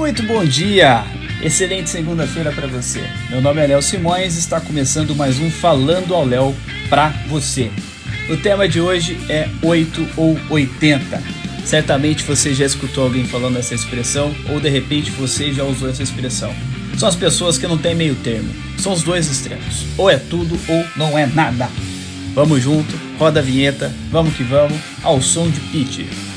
Muito bom dia! Excelente segunda-feira para você. Meu nome é Léo Simões e está começando mais um Falando ao Léo para você. O tema de hoje é 8 ou 80. Certamente você já escutou alguém falando essa expressão ou de repente você já usou essa expressão. São as pessoas que não têm meio termo. São os dois extremos. Ou é tudo ou não é nada. Vamos junto, roda a vinheta, vamos que vamos, ao som de Pitch.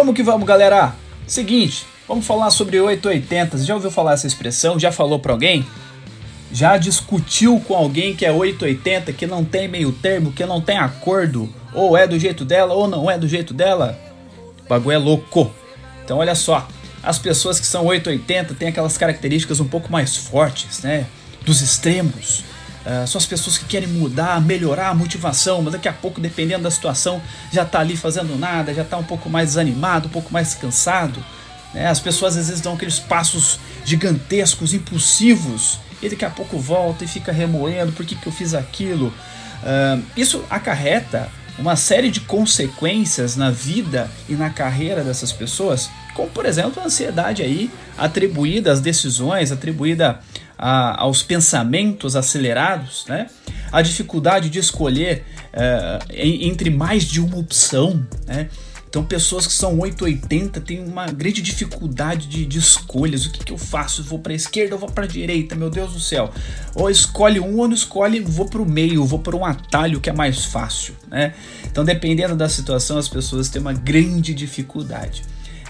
Vamos que vamos, galera! Seguinte, vamos falar sobre 880. Já ouviu falar essa expressão? Já falou para alguém? Já discutiu com alguém que é 880, que não tem meio termo, que não tem acordo? Ou é do jeito dela ou não é do jeito dela? O bagulho é louco. Então olha só, as pessoas que são 880 têm aquelas características um pouco mais fortes, né? Dos extremos. Uh, são as pessoas que querem mudar, melhorar a motivação, mas daqui a pouco, dependendo da situação, já está ali fazendo nada, já está um pouco mais desanimado, um pouco mais cansado. Né? As pessoas às vezes dão aqueles passos gigantescos, impulsivos, e daqui a pouco volta e fica remoendo por que, que eu fiz aquilo. Uh, isso acarreta uma série de consequências na vida e na carreira dessas pessoas, como por exemplo a ansiedade aí atribuída às decisões, atribuída a, aos pensamentos acelerados, né? a dificuldade de escolher uh, entre mais de uma opção. Né? Então, pessoas que são 880 têm uma grande dificuldade de, de escolhas. O que, que eu faço? Vou para a esquerda ou vou para a direita? Meu Deus do céu. Ou escolhe um ou não escolhe, vou para o meio, vou para um atalho que é mais fácil. Né? Então, dependendo da situação, as pessoas têm uma grande dificuldade.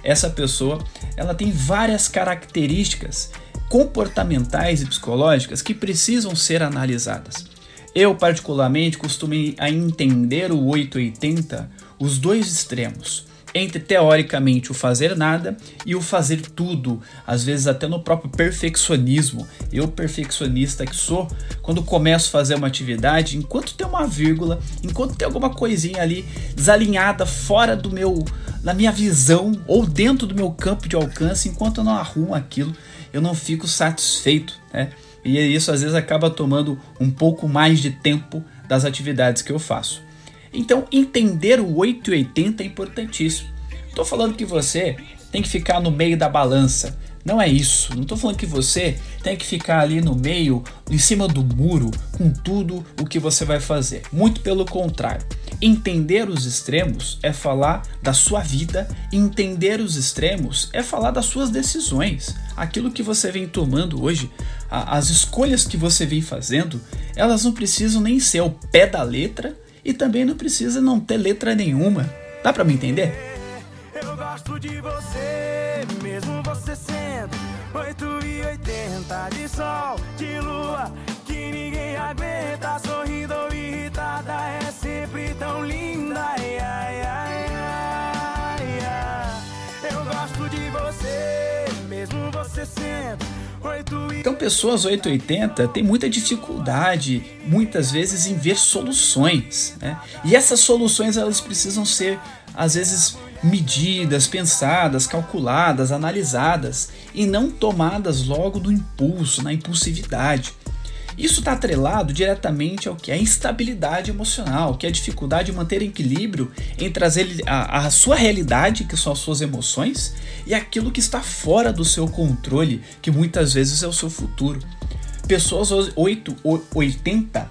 Essa pessoa ela tem várias características comportamentais e psicológicas que precisam ser analisadas. Eu, particularmente, costumo a entender o 880, os dois extremos, entre teoricamente o fazer nada e o fazer tudo, às vezes até no próprio perfeccionismo. Eu, perfeccionista que sou, quando começo a fazer uma atividade, enquanto tem uma vírgula, enquanto tem alguma coisinha ali desalinhada fora do meu, da minha visão ou dentro do meu campo de alcance, enquanto eu não arrumo aquilo, eu não fico satisfeito, né? E isso às vezes acaba tomando um pouco mais de tempo das atividades que eu faço. Então, entender o 880 é importantíssimo. Estou falando que você tem que ficar no meio da balança. Não é isso. Não estou falando que você tem que ficar ali no meio, em cima do muro, com tudo o que você vai fazer. Muito pelo contrário. Entender os extremos é falar da sua vida, entender os extremos é falar das suas decisões. Aquilo que você vem tomando hoje, as escolhas que você vem fazendo, elas não precisam nem ser ao pé da letra e também não precisa não ter letra nenhuma. Dá para me entender? Eu gosto de você, mesmo você sendo 8 e 80 de sol, de lua, que ninguém aguenta, sorrindo ou irritada é sempre tão linda. Ai, ai, ai, ai, Eu gosto de você, mesmo você sendo. Então, pessoas 880 têm muita dificuldade, muitas vezes, em ver soluções. Né? E essas soluções elas precisam ser, às vezes, medidas, pensadas, calculadas, analisadas e não tomadas logo do impulso, na impulsividade. Isso está atrelado diretamente ao que é a instabilidade emocional, que é a dificuldade de manter equilíbrio entre as, a, a sua realidade, que são as suas emoções, e aquilo que está fora do seu controle, que muitas vezes é o seu futuro. Pessoas 8, 80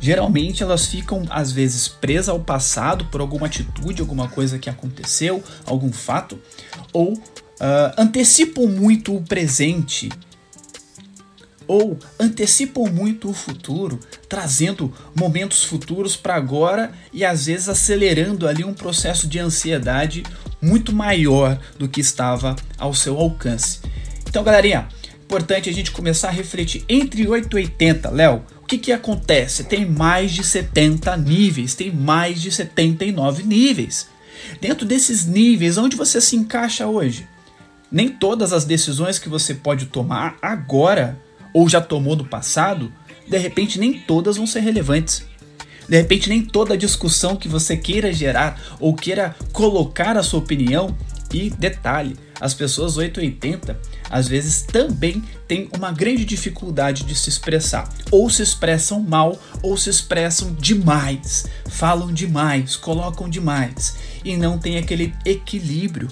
geralmente elas ficam às vezes presas ao passado por alguma atitude, alguma coisa que aconteceu, algum fato, ou uh, antecipam muito o presente ou antecipam muito o futuro, trazendo momentos futuros para agora e às vezes acelerando ali um processo de ansiedade muito maior do que estava ao seu alcance. Então, galerinha, importante a gente começar a refletir entre 8 e 80, Léo. Que, que acontece? Tem mais de 70 níveis, tem mais de 79 níveis. Dentro desses níveis, onde você se encaixa hoje? Nem todas as decisões que você pode tomar agora ou já tomou no passado, de repente nem todas vão ser relevantes. De repente nem toda discussão que você queira gerar ou queira colocar a sua opinião, E detalhe, as pessoas 880 às vezes também têm uma grande dificuldade de se expressar. Ou se expressam mal, ou se expressam demais, falam demais, colocam demais e não tem aquele equilíbrio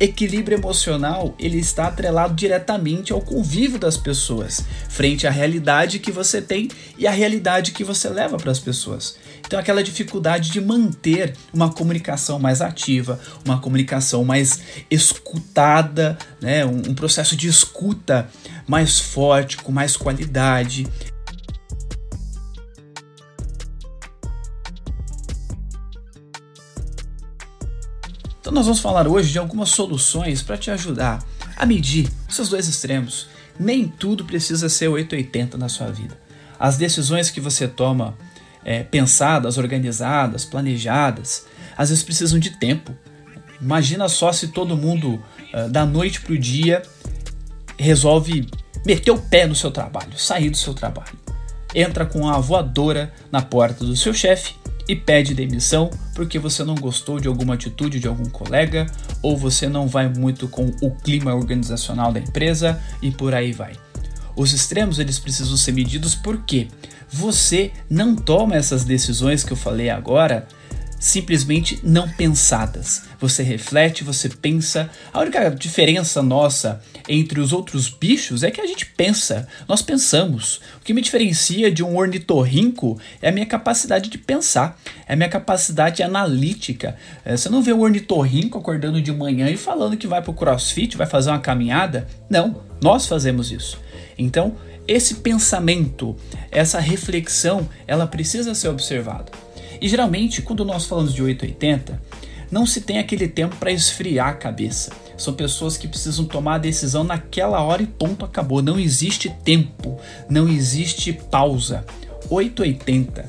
equilíbrio emocional ele está atrelado diretamente ao convívio das pessoas, frente à realidade que você tem e à realidade que você leva para as pessoas. Então, aquela dificuldade de manter uma comunicação mais ativa, uma comunicação mais escutada, né? um, um processo de escuta mais forte, com mais qualidade. Então nós vamos falar hoje de algumas soluções para te ajudar a medir esses dois extremos. Nem tudo precisa ser 880 na sua vida. As decisões que você toma é, pensadas, organizadas, planejadas, às vezes precisam de tempo. Imagina só se todo mundo uh, da noite para o dia resolve meter o pé no seu trabalho, sair do seu trabalho. Entra com a voadora na porta do seu chefe e pede demissão porque você não gostou de alguma atitude de algum colega ou você não vai muito com o clima organizacional da empresa e por aí vai. Os extremos eles precisam ser medidos porque você não toma essas decisões que eu falei agora simplesmente não pensadas. Você reflete, você pensa. A única diferença nossa entre os outros bichos é que a gente pensa. Nós pensamos. O que me diferencia de um ornitorrinco é a minha capacidade de pensar, é a minha capacidade analítica. É, você não vê o ornitorrinco acordando de manhã e falando que vai para o crossfit, vai fazer uma caminhada. Não, nós fazemos isso. Então, esse pensamento, essa reflexão, ela precisa ser observada. E geralmente, quando nós falamos de 880, não se tem aquele tempo para esfriar a cabeça. São pessoas que precisam tomar a decisão naquela hora e ponto, acabou. Não existe tempo, não existe pausa. 880.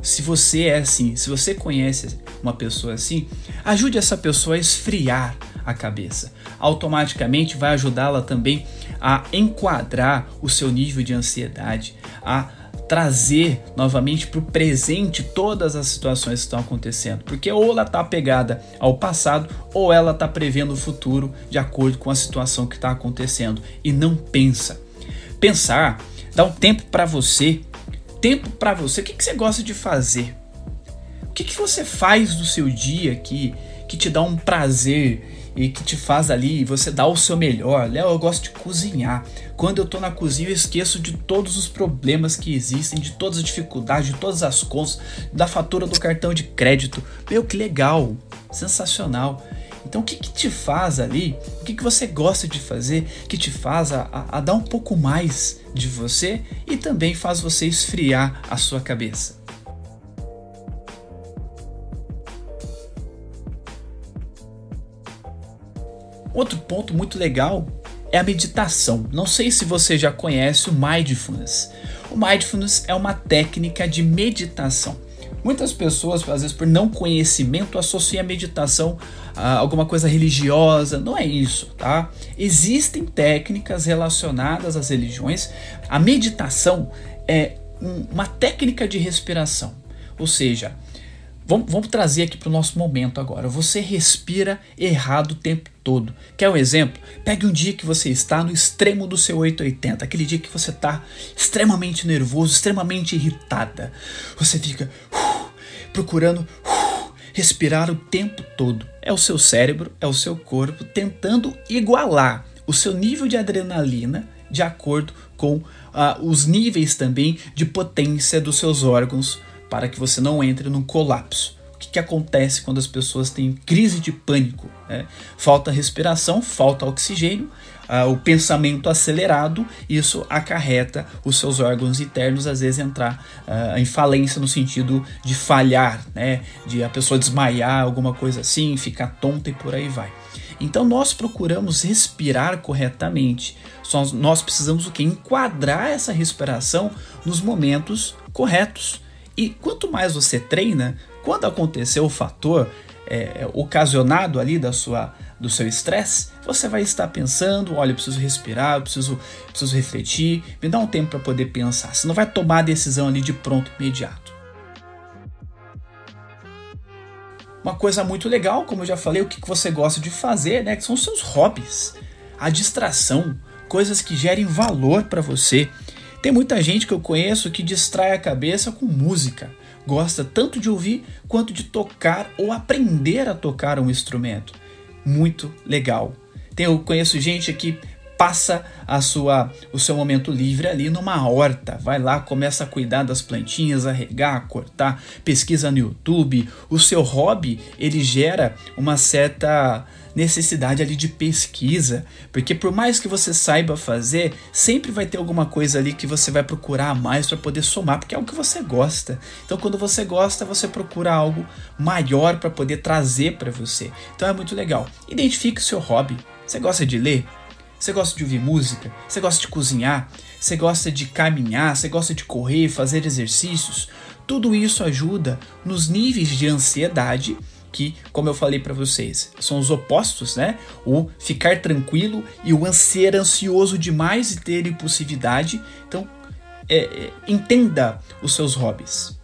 Se você é assim, se você conhece uma pessoa assim, ajude essa pessoa a esfriar a cabeça. Automaticamente vai ajudá-la também a enquadrar o seu nível de ansiedade, a trazer novamente para o presente todas as situações que estão acontecendo, porque ou ela está apegada ao passado ou ela está prevendo o futuro de acordo com a situação que está acontecendo e não pensa. Pensar dá um tempo para você, tempo para você. O que, que você gosta de fazer? O que, que você faz do seu dia que, que te dá um prazer e que te faz ali você dá o seu melhor. Léo, eu gosto de cozinhar. Quando eu tô na cozinha, eu esqueço de todos os problemas que existem, de todas as dificuldades, de todas as contas, da fatura do cartão de crédito. Meu, que legal, sensacional. Então, o que, que te faz ali? O que, que você gosta de fazer que te faz a, a, a dar um pouco mais de você e também faz você esfriar a sua cabeça? Outro ponto muito legal é a meditação. Não sei se você já conhece o mindfulness. O mindfulness é uma técnica de meditação. Muitas pessoas, às vezes por não conhecimento, associam a meditação a alguma coisa religiosa. Não é isso, tá? Existem técnicas relacionadas às religiões. A meditação é uma técnica de respiração. Ou seja, Vamos, vamos trazer aqui para o nosso momento agora. Você respira errado o tempo todo. Quer um exemplo? Pegue um dia que você está no extremo do seu 880, aquele dia que você está extremamente nervoso, extremamente irritada. Você fica uh, procurando uh, respirar o tempo todo. É o seu cérebro, é o seu corpo tentando igualar o seu nível de adrenalina de acordo com uh, os níveis também de potência dos seus órgãos para que você não entre num colapso. Que, acontece quando as pessoas têm crise de pânico? Né? Falta respiração, falta oxigênio, uh, o pensamento acelerado, isso acarreta os seus órgãos internos às vezes entrar uh, em falência no sentido de falhar, né? de a pessoa desmaiar, alguma coisa assim, ficar tonta e por aí vai. Então nós procuramos respirar corretamente. Só nós precisamos o que? Enquadrar essa respiração nos momentos corretos. E quanto mais você treina, quando acontecer o fator é, ocasionado ali da sua, do seu estresse, você vai estar pensando, olha, eu preciso respirar, eu preciso, preciso refletir, me dá um tempo para poder pensar. Você não vai tomar a decisão ali de pronto imediato. uma coisa muito legal, como eu já falei, o que você gosta de fazer, né? Que são os seus hobbies, a distração, coisas que gerem valor para você. Tem muita gente que eu conheço que distrai a cabeça com música. Gosta tanto de ouvir quanto de tocar ou aprender a tocar um instrumento. Muito legal. Eu conheço gente que passa a sua, o seu momento livre ali numa horta. Vai lá, começa a cuidar das plantinhas, a regar, a cortar, pesquisa no YouTube. O seu hobby, ele gera uma certa necessidade ali de pesquisa, porque por mais que você saiba fazer, sempre vai ter alguma coisa ali que você vai procurar mais para poder somar, porque é algo que você gosta. Então, quando você gosta, você procura algo maior para poder trazer para você. Então, é muito legal. Identifique o seu hobby. Você gosta de ler? Você gosta de ouvir música? Você gosta de cozinhar? Você gosta de caminhar? Você gosta de correr, fazer exercícios? Tudo isso ajuda nos níveis de ansiedade que, como eu falei para vocês, são os opostos, né? O ficar tranquilo e o ser ansioso demais e ter impulsividade. Então, é, é, entenda os seus hobbies.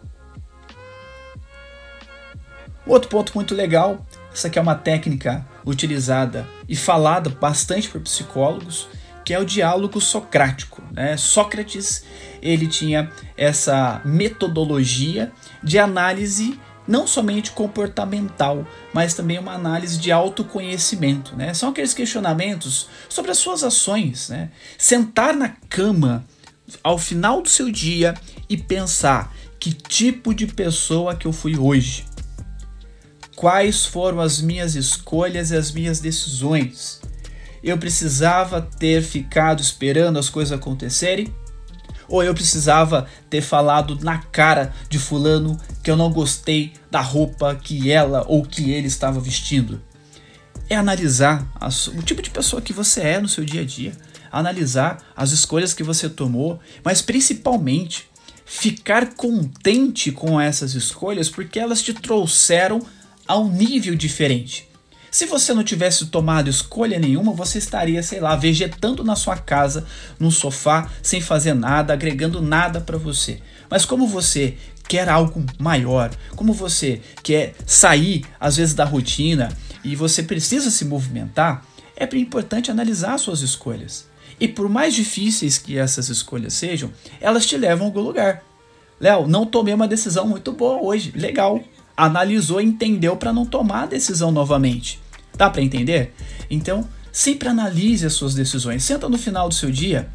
Outro ponto muito legal, essa aqui é uma técnica utilizada e falada bastante por psicólogos, que é o diálogo socrático. Né? Sócrates ele tinha essa metodologia de análise não somente comportamental, mas também uma análise de autoconhecimento. Né? São aqueles questionamentos sobre as suas ações. Né? Sentar na cama ao final do seu dia e pensar que tipo de pessoa que eu fui hoje. Quais foram as minhas escolhas e as minhas decisões? Eu precisava ter ficado esperando as coisas acontecerem? Ou eu precisava ter falado na cara de Fulano que eu não gostei da roupa que ela ou que ele estava vestindo? É analisar o tipo de pessoa que você é no seu dia a dia, analisar as escolhas que você tomou, mas principalmente ficar contente com essas escolhas porque elas te trouxeram a um nível diferente. Se você não tivesse tomado escolha nenhuma, você estaria, sei lá, vegetando na sua casa, num sofá, sem fazer nada, agregando nada para você. Mas como você quer algo maior, como você quer sair às vezes da rotina e você precisa se movimentar, é importante analisar suas escolhas. E por mais difíceis que essas escolhas sejam, elas te levam a algum lugar. Léo, não tomei uma decisão muito boa hoje. Legal. Analisou entendeu para não tomar a decisão novamente. Dá para entender? Então, sempre analise as suas decisões. Senta no final do seu dia,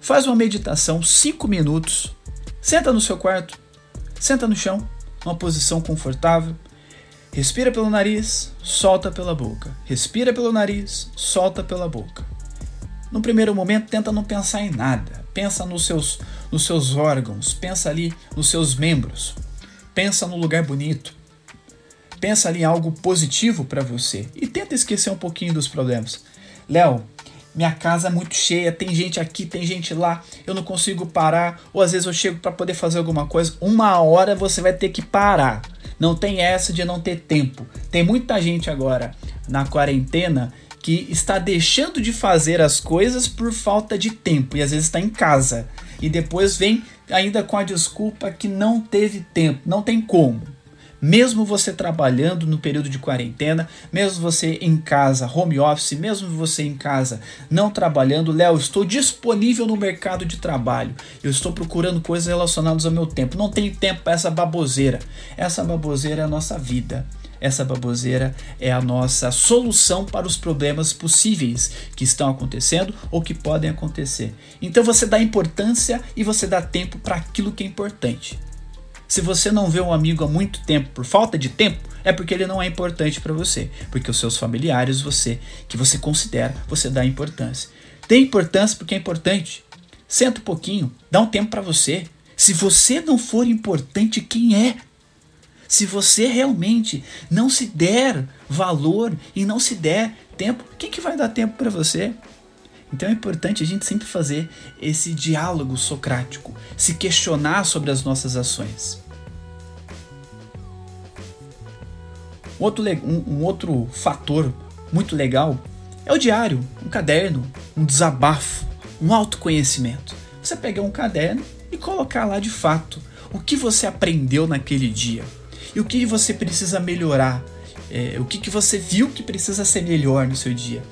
faz uma meditação, 5 minutos. Senta no seu quarto, senta no chão, numa posição confortável. Respira pelo nariz, solta pela boca. Respira pelo nariz, solta pela boca. No primeiro momento, tenta não pensar em nada. Pensa nos seus, nos seus órgãos, pensa ali nos seus membros. Pensa no lugar bonito. Pensa ali em algo positivo para você e tenta esquecer um pouquinho dos problemas. Léo, minha casa é muito cheia, tem gente aqui, tem gente lá, eu não consigo parar, ou às vezes eu chego para poder fazer alguma coisa, uma hora você vai ter que parar. Não tem essa de não ter tempo. Tem muita gente agora na quarentena que está deixando de fazer as coisas por falta de tempo e às vezes está em casa e depois vem ainda com a desculpa que não teve tempo, não tem como mesmo você trabalhando no período de quarentena, mesmo você em casa, home office, mesmo você em casa não trabalhando, Léo, estou disponível no mercado de trabalho. Eu estou procurando coisas relacionadas ao meu tempo. Não tenho tempo para essa baboseira. Essa baboseira é a nossa vida. Essa baboseira é a nossa solução para os problemas possíveis que estão acontecendo ou que podem acontecer. Então você dá importância e você dá tempo para aquilo que é importante. Se você não vê um amigo há muito tempo por falta de tempo, é porque ele não é importante para você, porque os seus familiares, você que você considera, você dá importância. Tem importância porque é importante. Senta um pouquinho, dá um tempo para você. Se você não for importante, quem é? Se você realmente não se der valor e não se der tempo, quem que vai dar tempo para você? Então é importante a gente sempre fazer esse diálogo socrático, se questionar sobre as nossas ações. Outro, um, um outro fator muito legal é o diário, um caderno, um desabafo, um autoconhecimento. Você pegar um caderno e colocar lá de fato o que você aprendeu naquele dia e o que você precisa melhorar É, o que, que você viu que precisa ser melhor no seu dia?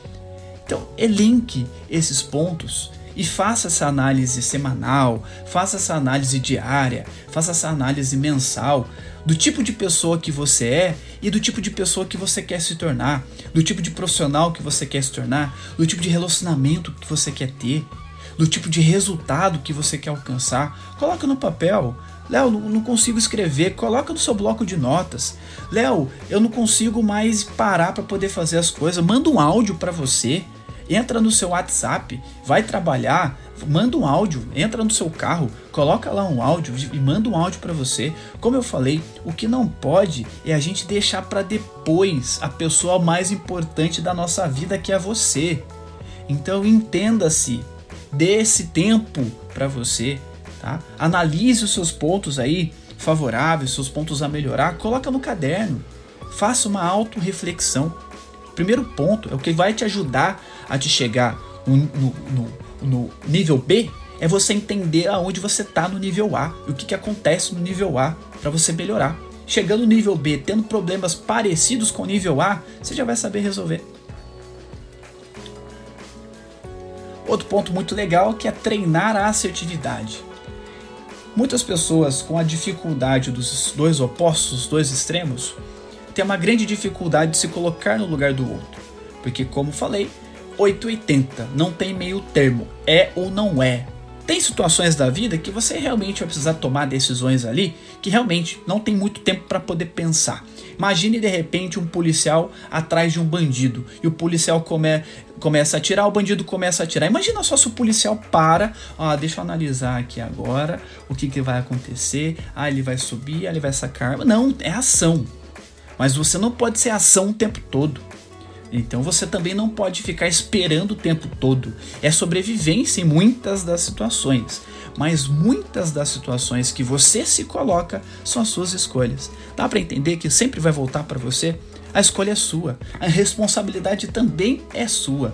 Então, elenque esses pontos e faça essa análise semanal, faça essa análise diária, faça essa análise mensal do tipo de pessoa que você é e do tipo de pessoa que você quer se tornar, do tipo de profissional que você quer se tornar, do tipo de relacionamento que você quer ter, do tipo de resultado que você quer alcançar. Coloca no papel. Léo, não consigo escrever. Coloca no seu bloco de notas. Léo, eu não consigo mais parar para poder fazer as coisas. Manda um áudio para você entra no seu WhatsApp, vai trabalhar, manda um áudio, entra no seu carro, coloca lá um áudio e manda um áudio para você. Como eu falei, o que não pode é a gente deixar para depois a pessoa mais importante da nossa vida que é você. Então entenda-se, dê esse tempo para você, tá? Analise os seus pontos aí favoráveis, seus pontos a melhorar, coloca no caderno. Faça uma autorreflexão. Primeiro ponto é o que vai te ajudar a te chegar no, no, no, nível B é você entender aonde você está no nível A e o que, que acontece no nível A para você melhorar. Chegando no nível B, tendo problemas parecidos com o nível A, você já vai saber resolver. Outro ponto muito legal que é treinar a assertividade. Muitas pessoas com a dificuldade dos dois opostos, dois extremos, têm uma grande dificuldade de se colocar no lugar do outro. Porque, como falei, 880, não tem meio termo, é ou não é. Tem situações da vida que você realmente vai precisar tomar decisões ali que realmente não tem muito tempo para poder pensar. Imagine de repente um policial atrás de um bandido e o policial come, começa a atirar, o bandido começa a atirar. Imagina só se o policial para, ah, deixa eu analisar aqui agora o que, que vai acontecer. Ah, ele vai subir, ah, ele vai sacar. Não, é ação. Mas você não pode ser ação o tempo todo. Então você também não pode ficar esperando o tempo todo. É sobrevivência em muitas das situações, mas muitas das situações que você se coloca são as suas escolhas. Dá para entender que sempre vai voltar para você? A escolha é sua, a responsabilidade também é sua.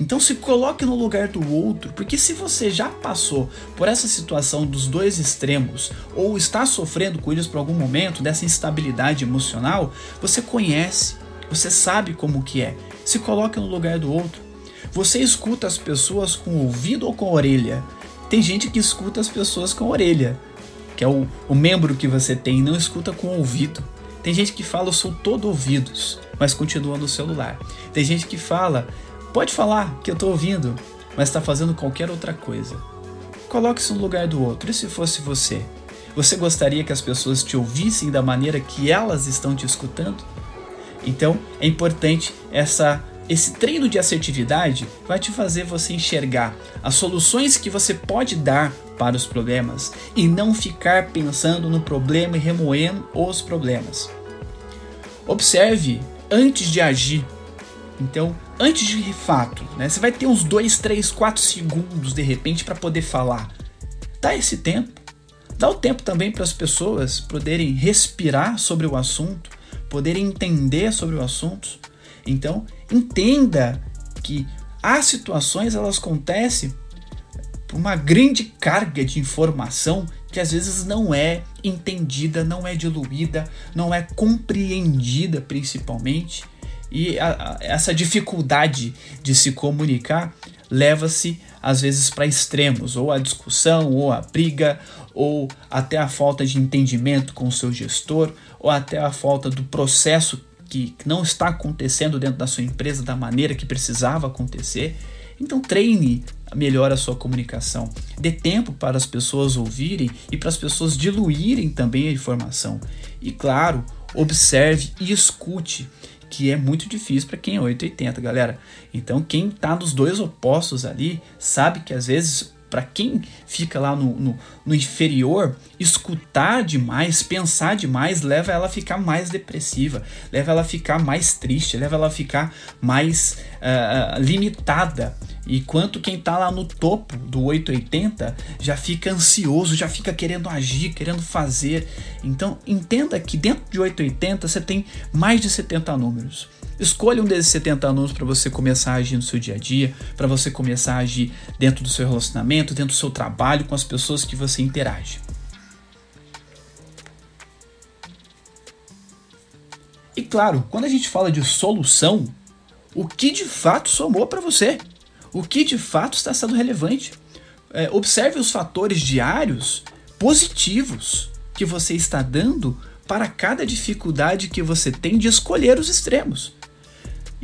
Então se coloque no lugar do outro, porque se você já passou por essa situação dos dois extremos ou está sofrendo com isso por algum momento, dessa instabilidade emocional, você conhece você sabe como que é. Se coloque no lugar do outro. Você escuta as pessoas com o ouvido ou com a orelha? Tem gente que escuta as pessoas com a orelha, que é o, o membro que você tem, e não escuta com o ouvido. Tem gente que fala, eu sou todo ouvidos, mas continua no celular. Tem gente que fala, pode falar que eu estou ouvindo, mas está fazendo qualquer outra coisa. Coloque-se no lugar do outro. E se fosse você? Você gostaria que as pessoas te ouvissem da maneira que elas estão te escutando? Então é importante essa esse treino de assertividade vai te fazer você enxergar as soluções que você pode dar para os problemas e não ficar pensando no problema e remoendo os problemas. Observe antes de agir. Então, antes de fato, né, você vai ter uns 2, 3, 4 segundos de repente para poder falar. Dá esse tempo. Dá o tempo também para as pessoas poderem respirar sobre o assunto poder entender sobre o assunto. Então, entenda que as situações elas acontecem por uma grande carga de informação que às vezes não é entendida, não é diluída, não é compreendida principalmente. E a, a, essa dificuldade de se comunicar leva-se às vezes para extremos, ou a discussão, ou a briga, ou até a falta de entendimento com o seu gestor, ou até a falta do processo que não está acontecendo dentro da sua empresa da maneira que precisava acontecer. Então treine melhor a sua comunicação. Dê tempo para as pessoas ouvirem e para as pessoas diluírem também a informação. E claro, observe e escute que é muito difícil para quem é 880, galera. Então, quem está nos dois opostos ali sabe que às vezes para quem fica lá no, no, no, inferior, escutar demais, pensar demais, leva ela a ficar mais depressiva, leva ela a ficar mais triste, leva ela a ficar mais uh, limitada. E quanto quem está lá no topo do 880 já fica ansioso, já fica querendo agir, querendo fazer. Então entenda que dentro de 880 você tem mais de 70 números. Escolha um desses 70 alunos para você começar a agir no seu dia a dia, para você começar a agir dentro do seu relacionamento, dentro do seu trabalho, com as pessoas que você interage. E claro, quando a gente fala de solução, o que de fato somou para você? O que de fato está sendo relevante? É, observe os fatores diários positivos que você está dando para cada dificuldade que você tem de escolher os extremos.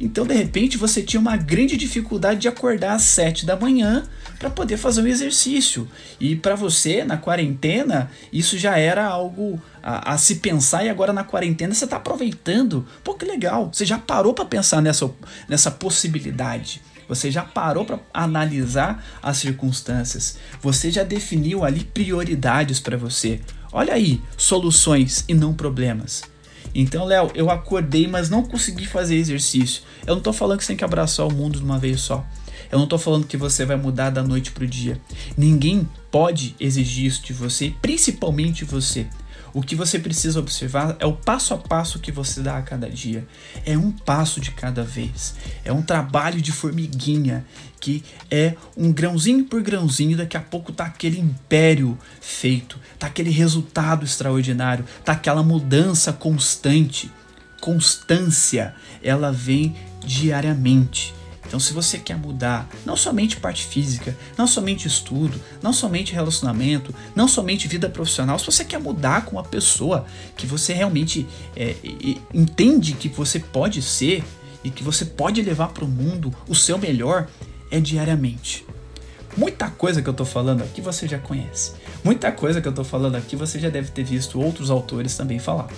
Então, de repente, você tinha uma grande dificuldade de acordar às 7 da manhã para poder fazer um exercício. E para você, na quarentena, isso já era algo a, a, se pensar e agora na quarentena você está aproveitando. Pô, que legal! Você já parou para pensar nessa, nessa possibilidade. Você já parou para analisar as circunstâncias. Você já definiu ali prioridades para você. Olha aí, soluções e não problemas. Então, Léo, eu acordei, mas não consegui fazer exercício. Eu não estou falando que você tem que abraçar o mundo de uma vez só. Eu não estou falando que você vai mudar da noite para o dia. Ninguém pode exigir isso de você, principalmente você. O que você precisa observar é o passo a passo que você dá a cada dia. É um passo de cada vez. É um trabalho de formiguinha que é um grãozinho por grãozinho. Daqui a pouco tá aquele império feito, tá aquele resultado extraordinário, tá aquela mudança constante. Constância, ela vem diariamente. Então, se você quer mudar não somente parte física, não somente estudo, não somente relacionamento, não somente vida profissional, se você quer mudar com uma pessoa que você realmente é, entende que você pode ser e que você pode levar para o mundo o seu melhor, é diariamente. Muita coisa que eu estou falando aqui você já conhece. Muita coisa que eu estou falando aqui você já deve ter visto outros autores também falar.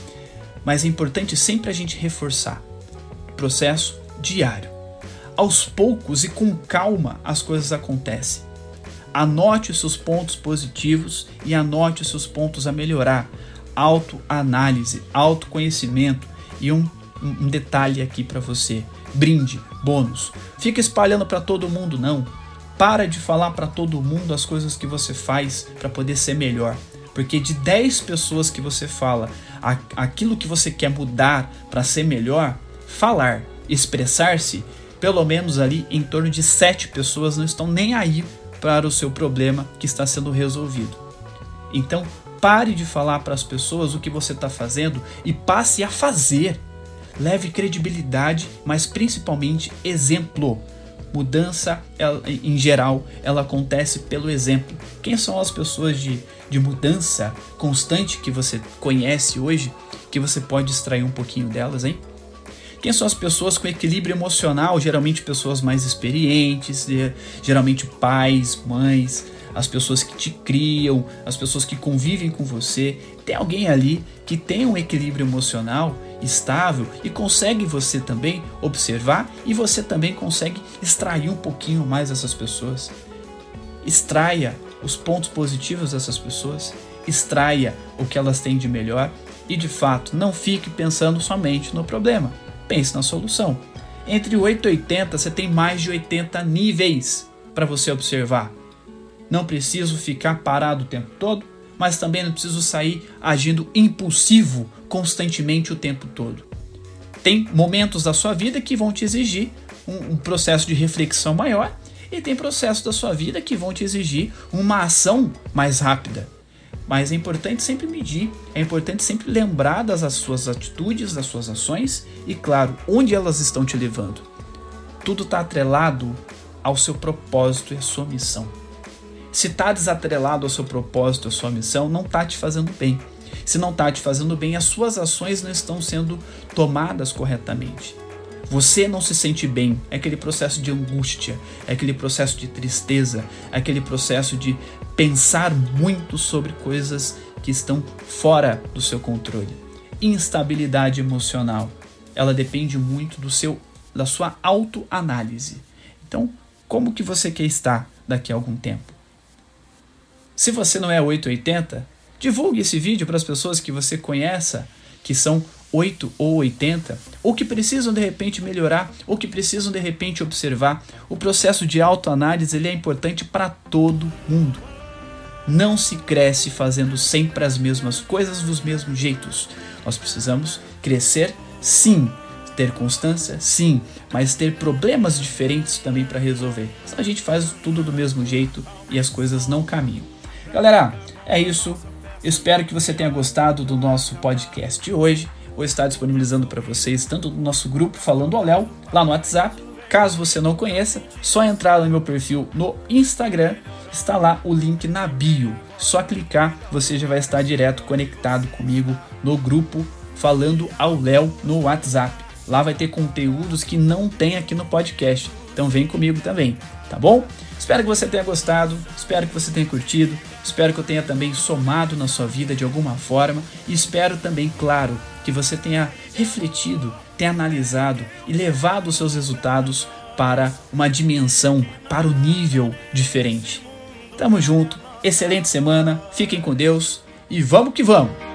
Mas é importante sempre a gente reforçar. Processo diário aos poucos e com calma as coisas acontecem. Anote os seus pontos positivos e anote os seus pontos a melhorar. Autoanálise, autoconhecimento e um, um detalhe aqui para você. Brinde, bônus. Fica espalhando para todo mundo não. Para de falar para todo mundo as coisas que você faz para poder ser melhor. Porque de 10 pessoas que você fala aquilo que você quer mudar para ser melhor, falar, expressar-se pelo menos ali em torno de sete pessoas não estão nem aí para o seu problema que está sendo resolvido. Então, pare de falar para as pessoas o que você está fazendo e passe a fazer. Leve credibilidade, mas principalmente exemplo. Mudança, ela, em geral, ela acontece pelo exemplo. Quem são as pessoas de, de mudança constante que você conhece hoje, que você pode extrair um pouquinho delas, hein? Quem são as pessoas com equilíbrio emocional? Geralmente pessoas mais experientes, geralmente pais, mães, as pessoas que te criam, as pessoas que convivem com você. Tem alguém ali que tem um equilíbrio emocional estável e consegue você também observar e você também consegue extrair um pouquinho mais dessas pessoas. Extraia os pontos positivos dessas pessoas, extraia o que elas têm de melhor e de fato não fique pensando somente no problema pense na solução. Entre 8 e 80 você tem mais de 80 níveis para você observar. Não preciso ficar parado o tempo todo, mas também não preciso sair agindo impulsivo constantemente o tempo todo. Tem momentos da sua vida que vão te exigir um, um processo de reflexão maior e tem processos da sua vida que vão te exigir uma ação mais rápida. Mas é importante sempre medir, é importante sempre lembrar das suas atitudes, das suas ações e, claro, onde elas estão te levando. Tudo está atrelado ao seu propósito e à sua missão. Se está desatrelado ao seu propósito à sua missão, não está te fazendo bem. Se não está te fazendo bem, as suas ações não estão sendo tomadas corretamente. Você não se sente bem, é aquele processo de angústia, é aquele processo de tristeza, é aquele processo de pensar muito sobre coisas que estão fora do seu controle. Instabilidade emocional, ela depende muito do seu da sua autoanálise. Então, como que você quer estar daqui a algum tempo? Se você não é 880, divulgue esse vídeo para as pessoas que você conheça, que são 8 ou 80, ou que precisam de repente melhorar, ou que precisam de repente observar. O processo de autoanálise ele é importante para todo mundo. Não se cresce fazendo sempre as mesmas coisas dos mesmos jeitos. Nós precisamos crescer sim, ter constância sim, mas ter problemas diferentes também para resolver. Senão a gente faz tudo do mesmo jeito e as coisas não caminham. Galera, é isso. Espero que você tenha gostado do nosso podcast de hoje. Vou estar disponibilizando para vocês tanto no nosso grupo Falando ao Léo, lá no WhatsApp. Caso você não conheça, só entrar no meu perfil no Instagram, está lá o link na bio. Só clicar, você já vai estar direto conectado comigo no grupo Falando ao Léo no WhatsApp. Lá vai ter conteúdos que não tem aqui no podcast. Então vem comigo também, tá bom? Espero que você tenha gostado, espero que você tenha curtido, espero que eu tenha também somado na sua vida de alguma forma e espero também, claro, que você tenha refletido, tenha analisado e levado os seus resultados para uma dimensão, para o um nível diferente. Tamo junto, excelente semana, fiquem com Deus e vamos que vamos!